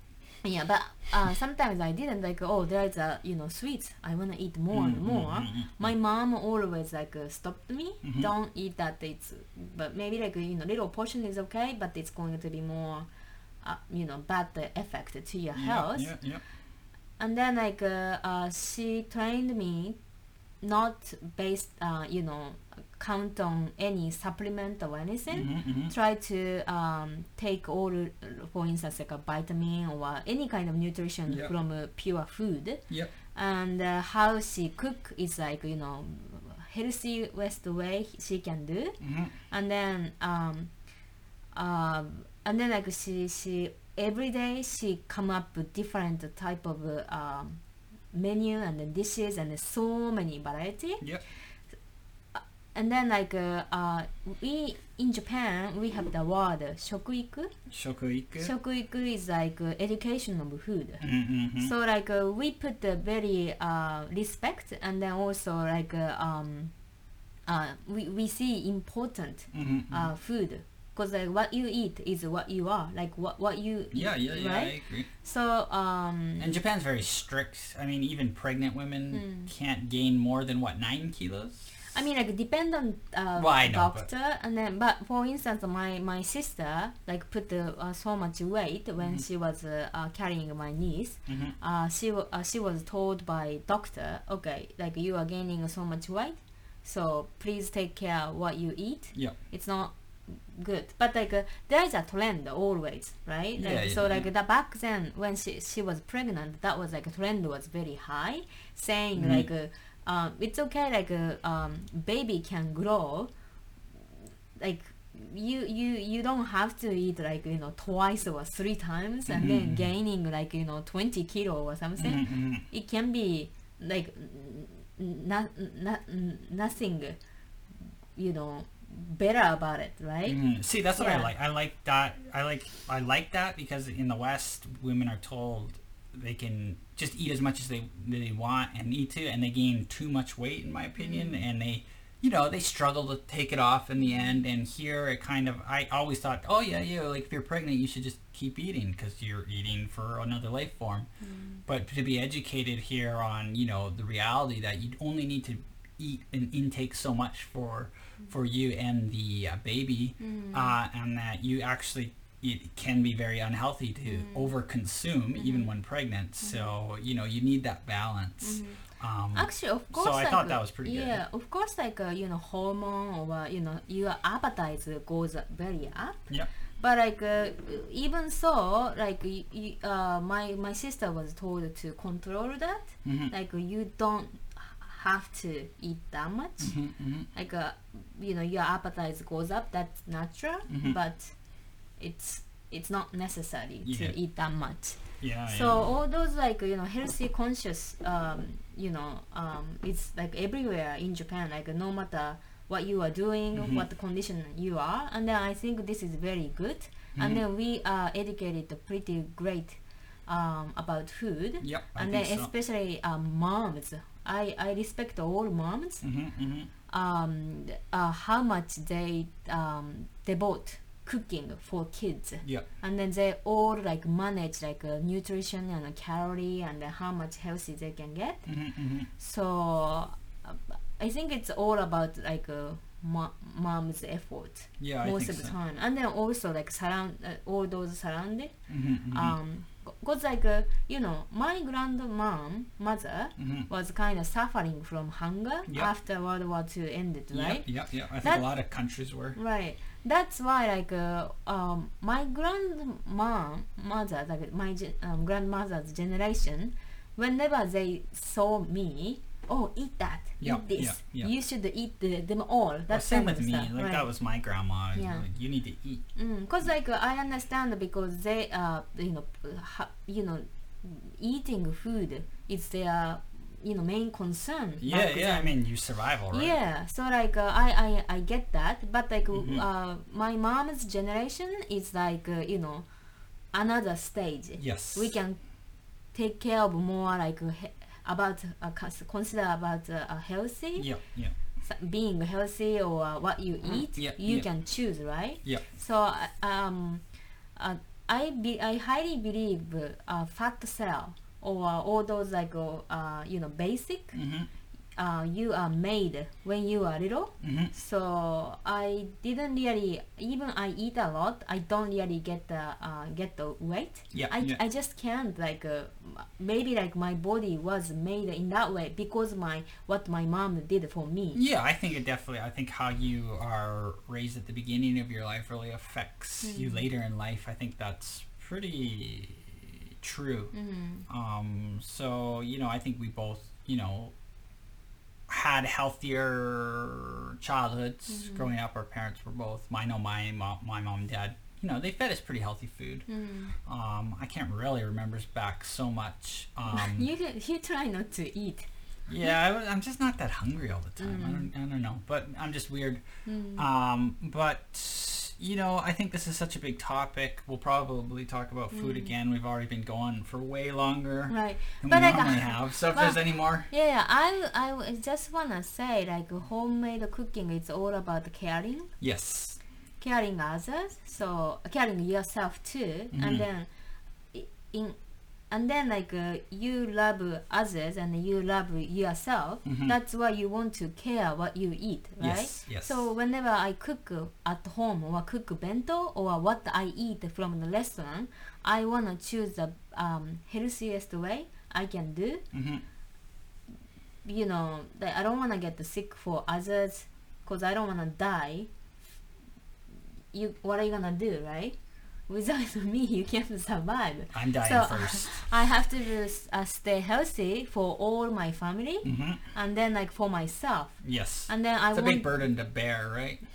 yeah but uh, sometimes i didn't like oh there's a you know sweets i want to eat more and Mm, more mm, mm, mm. my mom always like uh, stopped me Mhm. don't eat that it's but maybe like you know little portion is okay but it's going to be more uh, you know bad effect to your health Yep. Yep. and then like uh, uh, she trained me not based uh, you know count on any supplement or anything Mhm, mhm. try to um, take all for instance like a vitamin or any kind of nutrition Yep. from uh, pure food Yep. and uh, how she cook is like you know healthy west way she can do Mhm. and then um, um, and then like she she every day she come up with different type of uh, um, menu and the dishes and so many variety. Yep. And then like uh, uh, we in Japan we have the word shokuiku. Shokuiku. Shokuiku is like uh, education of food. Mm-hmm. So like uh, we put the very uh, respect and then also like uh, um, uh, we we see important mm-hmm. uh, food because like what you eat is what you are like what what you yeah, eat, yeah, yeah. right I agree. so um And Japan's very strict. I mean, even pregnant women Mm. can't gain more than what nine kilos. I mean like depend on uh, Well, know, but- doctor and then but for instance my my sister like put uh, so much weight when Mhm. she was uh, uh, carrying my niece Mhm. uh, she uh, she was told by doctor okay like you are gaining so much weight so please take care what you eat Yeah, it's not good but like uh, there's a trend always right like, Yeah, yeah, so like yeah. the back then when she she was pregnant that was like a trend was very high saying Mhm. like uh, um, it's okay like uh, um, baby can grow like you you you don't have to eat like you know twice or three times and then Mhm. gaining like you know 20 kilo or something Mhm, mhm. it can be like n- not, not, nothing you know better about it right Mhm. See, that's what I like. I like that. I like. I like that because in the West, women are told they can just eat as much as they they want and need to, and they gain too much weight, in my opinion, Mm-hmm. and they. You know, they struggle to take it off in the end, and here it kind of. I always thought, oh yeah, yeah, like if you're pregnant, you should just keep eating because you're eating for another life form. Mm. But to be educated here on, you know, the reality that you only need to eat and intake so much for for you and the uh, baby, uh, and that you actually it can be very unhealthy to overconsume even when pregnant. So you know you need that balance. Um, Actually, of course, I like, thought that was pretty good. yeah, of course, like uh, you know, hormone or uh, you know, your appetite goes very up. Yep. But like uh, even so, like y- y- uh, my my sister was told to control that. Mhm. Like you don't have to eat that much. Mhm, mhm. Like uh, you know, your appetite goes up. That's natural, Mhm. but it's it's not necessary Yeah. to eat that much. Yeah. So yeah. all those like you know healthy conscious um, you know um, it's like everywhere in Japan like no matter what you are doing Mhm. what the condition you are and then I think this is very good Mhm. and then we are educated pretty great um, about food Yep. And then so. especially um, moms I, I respect all moms Mhm, mhm. um, uh, how much they um, devote cooking for kids Yep. and then they all like manage like uh, nutrition and uh, calorie and uh, how much healthy they can get Mhm, mhm. so uh, i think it's all about like uh, mo- mom's effort Yeah. I most think of the so. time and then also like surround uh, all those surrounded Mhm, mhm. um because like uh, you know my grandmom mother Mhm. was kind of suffering from hunger Yep. after world war ii ended right yeah yep, yep. I think That- a lot of countries were. Right. That's why, like, uh, um, my grandma, mother, like my um, grandmother's generation, whenever they saw me, oh, eat that, Yeah, eat this, yeah, yeah. you should eat the, them all. Well, That's same kind with me. stuff, Like right. that was my grandma. Yeah. Like, you need to eat. Mm, cause like uh, I understand because they uh you know ha, you know eating food is their you know main concern. Yeah, yeah. I mean, you survival, right? Yeah, so like uh, I, I I get that, but like Mhm. uh, my mom's generation is like uh, you know another stage. Yes. We can take care of more like uh, about uh, consider about uh, healthy yep, s- being healthy or uh, what you Mhm. eat. Yeah, you yeah. can choose, right? yep. So uh, um, uh, I be, I highly believe uh, fat cell or uh, all those like uh, you know basic Mhm, uh, you are made when you are little. mhm. So I didn't really even I eat a lot. I don't really get the uh, get the weight. Yeah, I, yeah. I just can't like uh, maybe like my body was made in that way because my what my mom did for me. Yeah, I think it definitely. I think how you are raised at the beginning of your life really affects you Mm. later in life. I think that's pretty true. Mm. Um, so you know, I think we both, you know, had healthier childhoods Mhm. growing up. Our parents were both. I know my mom, my mom and dad. You know, they fed us pretty healthy food. Mm. Um, I can't really remember back so much. Um, you you try not to eat. yeah, I, was- I'm just not that hungry all the time. I Mm. don't, I don't know, but I'm just weird. Mm. Um, but you know, I think this is such a big topic. We'll probably talk about food Mm. again. We've already been going for way longer right. than But we like, normally have. So if well- there's any more, Yeah, yeah, I just wanna say like homemade cooking is all about caring. yes, caring others so caring yourself too Mhm. and then in and then like uh, you love others and you love yourself Mhm. that's why you want to care what you eat right? yes, yes. so whenever i cook at home or cook bento or what i eat from the restaurant i want to choose the um, healthiest way i can do. Hmm you know i don't want to get sick for others because i don't want to die. You what are you gonna do right without me you can't survive I'm dying So- first. i have to uh, stay healthy for all my family hmm and then like for myself Yes, and then i it's a want big burden to bear, right?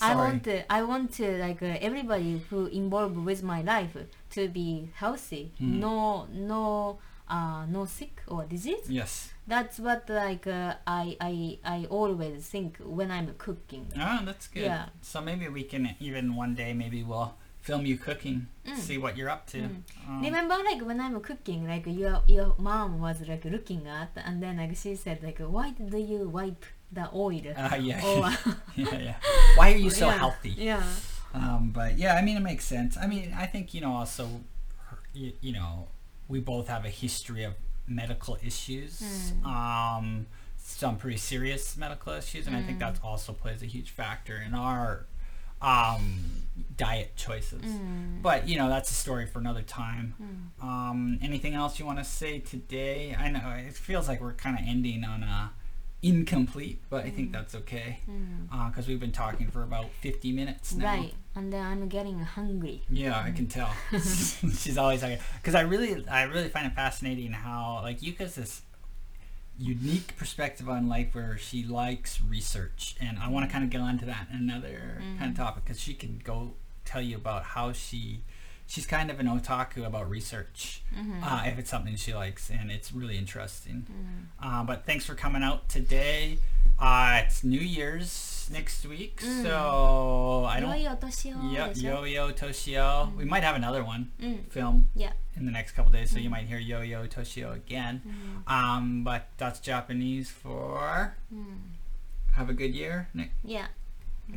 Sorry. I want to, I want to like uh, everybody who involved with my life to be healthy, Mhm. no no uh, no sick or disease. Yes. That's what like uh, I I I always think when I'm cooking. Ah, that's good. Yeah. So maybe we can even one day maybe we'll film you cooking, Mm. see what you're up to. Mm. Um, Remember like when I'm cooking, like your your mom was like looking at, and then like she said like, why do you wipe the oil? Ah, yeah. Or, yeah, yeah. Why are you so Yeah, healthy? Yeah. Um, but yeah, I mean, it makes sense. I mean, I think you know also, you, you know, we both have a history of medical issues. Mm. Um, some pretty serious medical issues, and I think that also plays a huge factor in our um, diet choices. Mm. But you know, that's a story for another time. Mm. Um, anything else you want to say today? I know it feels like we're kind of ending on a incomplete, but I think mm. that's okay uh, because we've been talking for about 50 minutes now. Right. And then I'm getting hungry. Yeah, I can tell. She's always like, because I really, I really find it fascinating how like you has this unique perspective on life where she likes research, and I want to kind of get onto that in another mm-hmm. kind of topic because she can go tell you about how she she's kind of an otaku about research mm-hmm. uh, if it's something she likes, and it's really interesting. Mm-hmm. Uh, but thanks for coming out today. Uh, it's New Year's next week, mm. so I don't. Yo-Yo Yep, Yo-Yo Toshio. Mm. We might have another one mm. film. Yeah. In the next couple days, so you might hear Yo-Yo Toshio again. Um, but that's Japanese for have a good year. Yeah.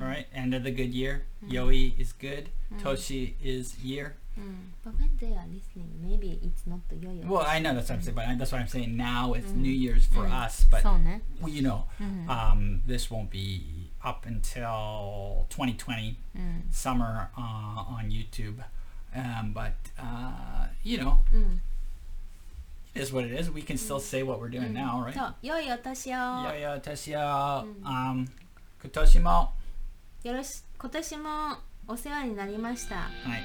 All right. End of the good year. Yoi is good. Toshi is year. うん。But when they are listening, maybe it's not 良いお年 Well, I know that's what I'm saying, but I- that's what I'm saying. Now it's New Year's for us, but そうね。 well, you know, うん。 um, this won't be up until 2020 うん。 summer uh, on YouTube. Um, but uh, you know, うん。 it is what it is. We can still say what we're doing now, right? そう。良いお年を。 Yo yo Tessia. Um, Kutoshimo. よろし今年も お世話になりました。Hi.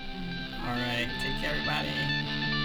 All right. Take care, everybody.